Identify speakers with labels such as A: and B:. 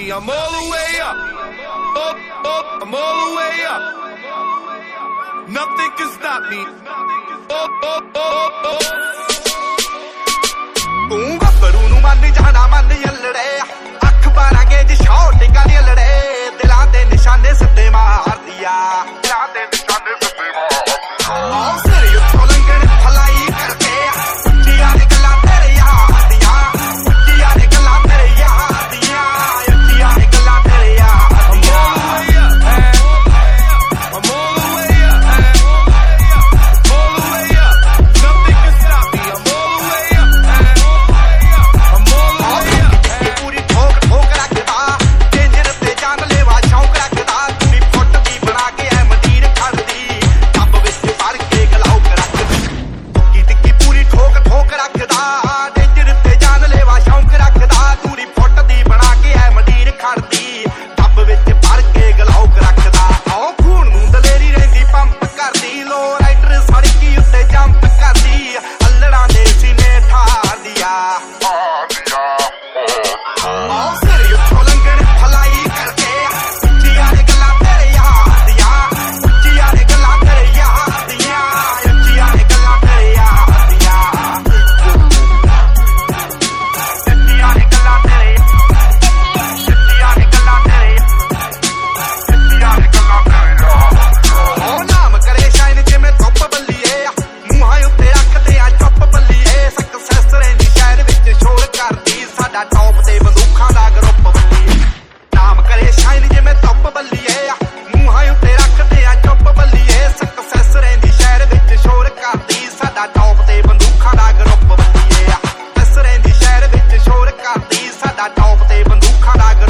A: Philly.
B: I'm all the way up. Up, up, I'm all the way up. Nothing can stop me. Up, up, up.
C: Hard I